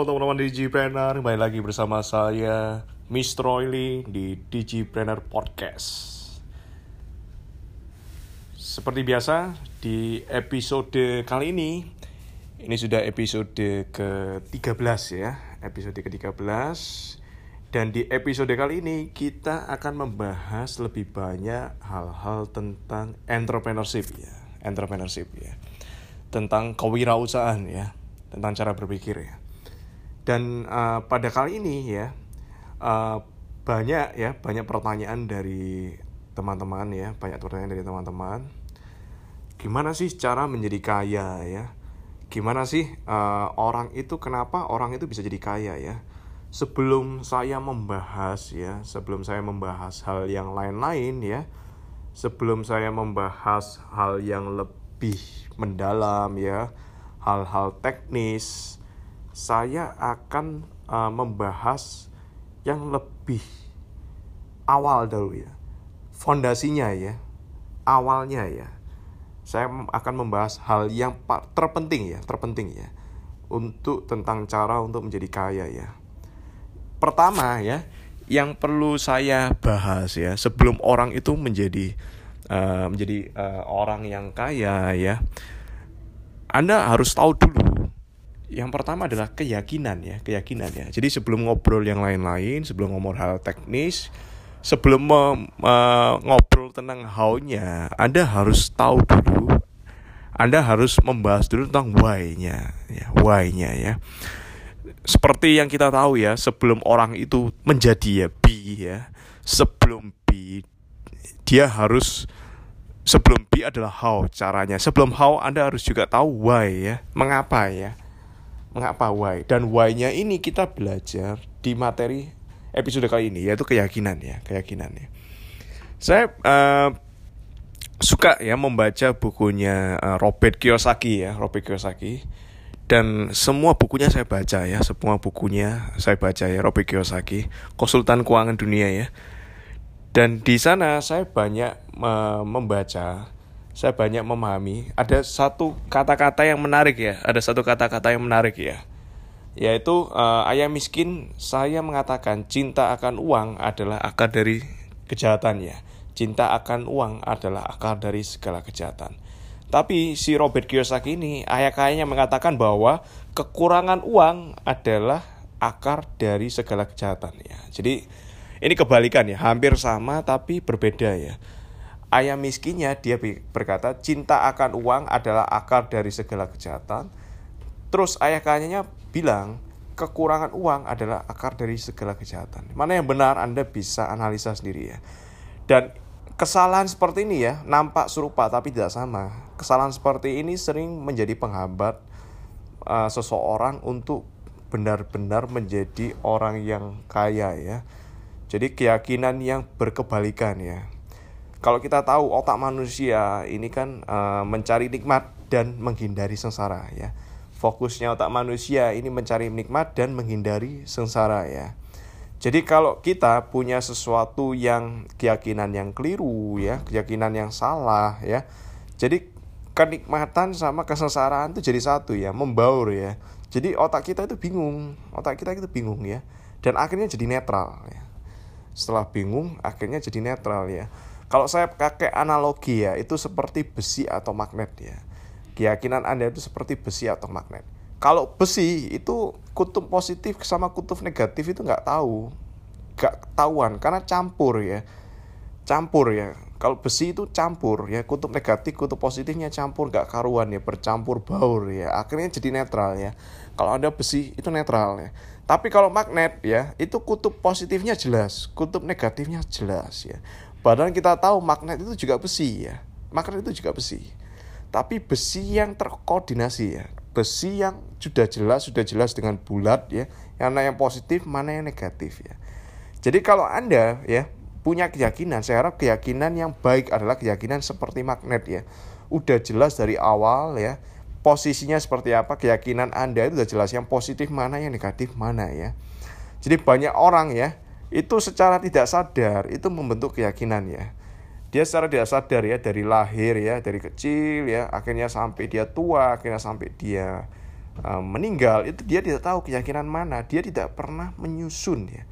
Halo teman-teman Digipreneur, kembali lagi bersama saya Mr. Royli di Digipreneur Podcast. Seperti biasa di episode kali ini, ini sudah episode ke-13 ya, episode ke-13. Dan di episode kali ini kita akan membahas lebih banyak hal-hal tentang entrepreneurship ya, entrepreneurship ya. Tentang kewirausahaan ya, tentang cara berpikir ya. Dan uh, pada kali ini ya uh, banyak ya banyak pertanyaan dari teman-teman ya banyak pertanyaan dari teman-teman. Gimana sih cara menjadi kaya ya? Gimana sih uh, orang itu kenapa orang itu bisa jadi kaya ya? Sebelum saya membahas ya, sebelum saya membahas hal yang lain-lain ya, sebelum saya membahas hal yang lebih mendalam ya, hal-hal teknis, saya akan uh, membahas yang lebih awal dulu ya. Fondasinya ya. Awalnya ya. Saya akan membahas hal yang terpenting ya, terpenting ya. Untuk tentang cara untuk menjadi kaya ya. Pertama ya, yang perlu saya bahas ya sebelum orang itu menjadi uh, menjadi uh, orang yang kaya ya anda harus tahu dulu. Yang pertama adalah keyakinan ya, keyakinan ya. Jadi sebelum ngobrol yang lain-lain, sebelum ngomong hal teknis, sebelum uh, ngobrol tentang how-nya, Anda harus tahu dulu. Anda harus membahas dulu tentang why-nya, ya, why-nya ya. Seperti yang kita tahu ya, sebelum orang itu menjadi ya B ya, sebelum B dia harus sebelum B adalah how caranya. Sebelum how Anda harus juga tahu why ya. Mengapa ya? Mengapa why? Dan why-nya ini kita belajar di materi episode kali ini yaitu keyakinan ya, keyakinan ya. Saya uh, suka ya membaca bukunya uh, Robert Kiyosaki ya, Robert Kiyosaki. Dan semua bukunya saya baca ya, semua bukunya saya baca ya Robert Kiyosaki, konsultan keuangan dunia ya dan di sana saya banyak uh, membaca, saya banyak memahami. Ada satu kata-kata yang menarik ya, ada satu kata-kata yang menarik ya, yaitu uh, ayah miskin. Saya mengatakan cinta akan uang adalah akar dari kejahatan ya. Cinta akan uang adalah akar dari segala kejahatan. Tapi si Robert Kiyosaki ini ayah kayaknya mengatakan bahwa kekurangan uang adalah akar dari segala kejahatan ya. Jadi ini kebalikan ya, hampir sama tapi berbeda ya. Ayah miskinnya dia berkata cinta akan uang adalah akar dari segala kejahatan. Terus ayah kayanya bilang kekurangan uang adalah akar dari segala kejahatan. Mana yang benar Anda bisa analisa sendiri ya. Dan kesalahan seperti ini ya nampak serupa tapi tidak sama. Kesalahan seperti ini sering menjadi penghambat uh, seseorang untuk benar-benar menjadi orang yang kaya ya jadi keyakinan yang berkebalikan ya. Kalau kita tahu otak manusia ini kan uh, mencari nikmat dan menghindari sengsara ya. Fokusnya otak manusia ini mencari nikmat dan menghindari sengsara ya. Jadi kalau kita punya sesuatu yang keyakinan yang keliru ya, keyakinan yang salah ya. Jadi kenikmatan sama kesengsaraan itu jadi satu ya, membaur ya. Jadi otak kita itu bingung, otak kita itu bingung ya. Dan akhirnya jadi netral ya setelah bingung akhirnya jadi netral ya kalau saya pakai analogi ya itu seperti besi atau magnet ya. Keyakinan anda itu seperti besi atau magnet. Kalau besi itu kutub positif sama kutub negatif itu nggak tahu. Nggak tahuan karena campur ya. Campur ya. Kalau besi itu campur ya kutub negatif kutub positifnya campur nggak karuan ya bercampur baur ya. Akhirnya jadi netral ya. Kalau ada besi itu netral ya. Tapi kalau magnet ya, itu kutub positifnya jelas, kutub negatifnya jelas ya. Padahal kita tahu magnet itu juga besi ya. Magnet itu juga besi. Tapi besi yang terkoordinasi ya. Besi yang sudah jelas, sudah jelas dengan bulat ya. Mana yang positif, mana yang negatif ya. Jadi kalau Anda ya punya keyakinan, saya harap keyakinan yang baik adalah keyakinan seperti magnet ya. Udah jelas dari awal ya posisinya seperti apa, keyakinan Anda itu sudah jelas yang positif mana, yang negatif mana ya. Jadi banyak orang ya, itu secara tidak sadar itu membentuk keyakinan ya. Dia secara tidak sadar ya dari lahir ya, dari kecil ya, akhirnya sampai dia tua, akhirnya sampai dia uh, meninggal itu dia tidak tahu keyakinan mana. Dia tidak pernah menyusun ya.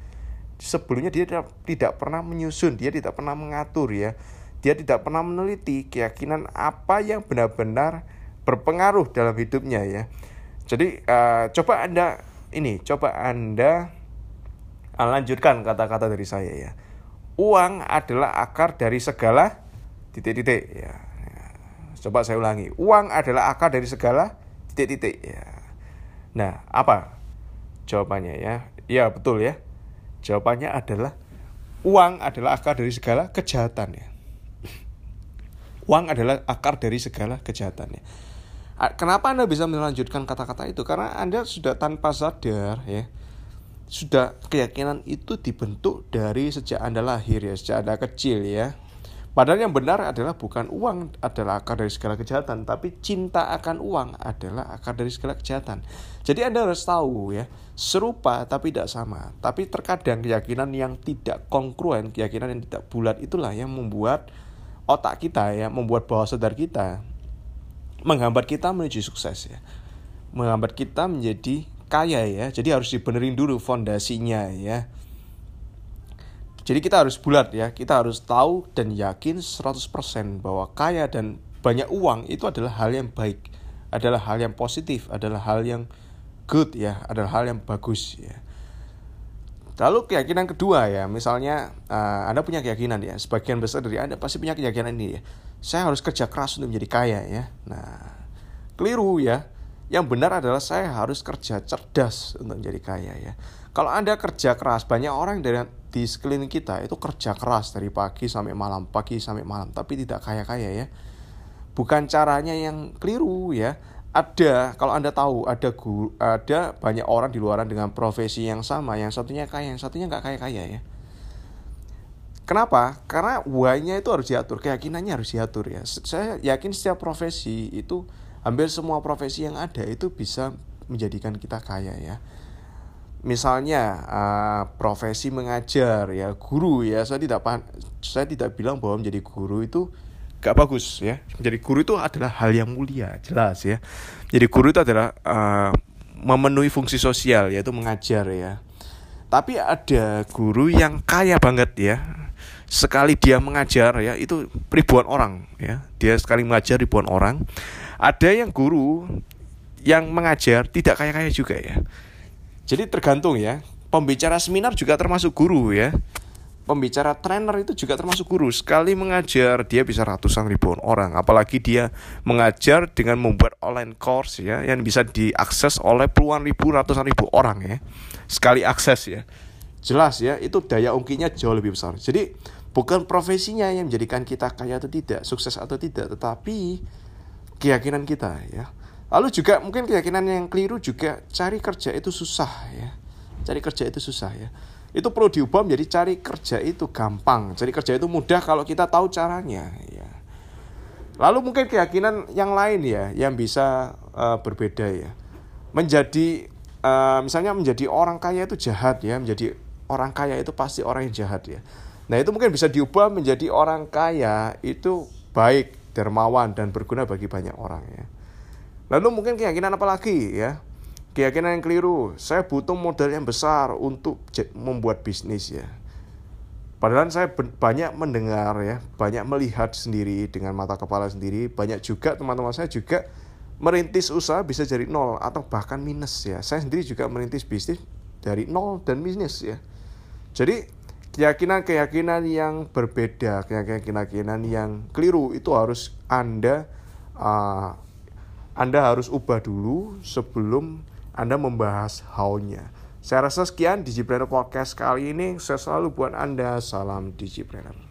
Sebelumnya dia tidak, tidak pernah menyusun dia tidak pernah mengatur ya. Dia tidak pernah meneliti keyakinan apa yang benar-benar berpengaruh dalam hidupnya ya. Jadi uh, coba anda ini coba anda lanjutkan kata-kata dari saya ya uang adalah akar dari segala titik-titik ya. coba saya ulangi uang adalah akar dari segala titik-titik ya nah apa jawabannya ya ya betul ya jawabannya adalah uang adalah akar dari segala kejahatan ya Uang adalah akar dari segala kejahatan ya. Kenapa Anda bisa melanjutkan kata-kata itu? Karena Anda sudah tanpa sadar ya. Sudah keyakinan itu dibentuk dari sejak Anda lahir ya, sejak Anda kecil ya. Padahal yang benar adalah bukan uang adalah akar dari segala kejahatan, tapi cinta akan uang adalah akar dari segala kejahatan. Jadi Anda harus tahu ya, serupa tapi tidak sama. Tapi terkadang keyakinan yang tidak kongruen, keyakinan yang tidak bulat itulah yang membuat otak kita ya membuat bawah sadar kita menghambat kita menuju sukses ya menghambat kita menjadi kaya ya jadi harus dibenerin dulu fondasinya ya jadi kita harus bulat ya kita harus tahu dan yakin 100% bahwa kaya dan banyak uang itu adalah hal yang baik adalah hal yang positif adalah hal yang good ya adalah hal yang bagus ya Lalu keyakinan kedua ya, misalnya uh, Anda punya keyakinan ya, sebagian besar dari Anda pasti punya keyakinan ini ya. Saya harus kerja keras untuk menjadi kaya ya. Nah, keliru ya. Yang benar adalah saya harus kerja cerdas untuk menjadi kaya ya. Kalau Anda kerja keras, banyak orang dari di sekeliling kita itu kerja keras dari pagi sampai malam, pagi sampai malam, tapi tidak kaya-kaya ya. Bukan caranya yang keliru ya ada kalau anda tahu ada guru, ada banyak orang di luaran dengan profesi yang sama yang satunya kaya yang satunya nggak kaya kaya ya kenapa karena why-nya itu harus diatur keyakinannya harus diatur ya saya yakin setiap profesi itu hampir semua profesi yang ada itu bisa menjadikan kita kaya ya misalnya uh, profesi mengajar ya guru ya saya tidak saya tidak bilang bahwa menjadi guru itu gak bagus ya. Menjadi guru itu adalah hal yang mulia, jelas ya. Jadi guru itu adalah uh, memenuhi fungsi sosial yaitu mengajar ya. Tapi ada guru yang kaya banget ya. Sekali dia mengajar ya itu ribuan orang ya. Dia sekali mengajar ribuan orang. Ada yang guru yang mengajar tidak kaya-kaya juga ya. Jadi tergantung ya. Pembicara seminar juga termasuk guru ya pembicara trainer itu juga termasuk guru. Sekali mengajar dia bisa ratusan ribuan orang. Apalagi dia mengajar dengan membuat online course ya yang bisa diakses oleh puluhan ribu ratusan ribu orang ya. Sekali akses ya. Jelas ya, itu daya ungkitnya jauh lebih besar. Jadi bukan profesinya yang menjadikan kita kaya atau tidak, sukses atau tidak, tetapi keyakinan kita ya. Lalu juga mungkin keyakinan yang keliru juga cari kerja itu susah ya. Cari kerja itu susah ya. Itu perlu diubah menjadi cari kerja itu gampang. Cari kerja itu mudah kalau kita tahu caranya ya. Lalu mungkin keyakinan yang lain ya yang bisa uh, berbeda ya. Menjadi uh, misalnya menjadi orang kaya itu jahat ya. Menjadi orang kaya itu pasti orang yang jahat ya. Nah itu mungkin bisa diubah menjadi orang kaya itu baik dermawan dan berguna bagi banyak orang ya lalu mungkin keyakinan apa lagi ya keyakinan yang keliru. Saya butuh modal yang besar untuk membuat bisnis ya. Padahal saya banyak mendengar ya, banyak melihat sendiri dengan mata kepala sendiri, banyak juga teman-teman saya juga merintis usaha bisa jadi nol atau bahkan minus ya. Saya sendiri juga merintis bisnis dari nol dan minus ya. Jadi keyakinan-keyakinan yang berbeda, keyakinan-keyakinan yang keliru itu harus Anda uh, Anda harus ubah dulu sebelum anda membahas how-nya. Saya rasa sekian Digipreneur Podcast kali ini. Saya selalu buat Anda. Salam Digipreneur.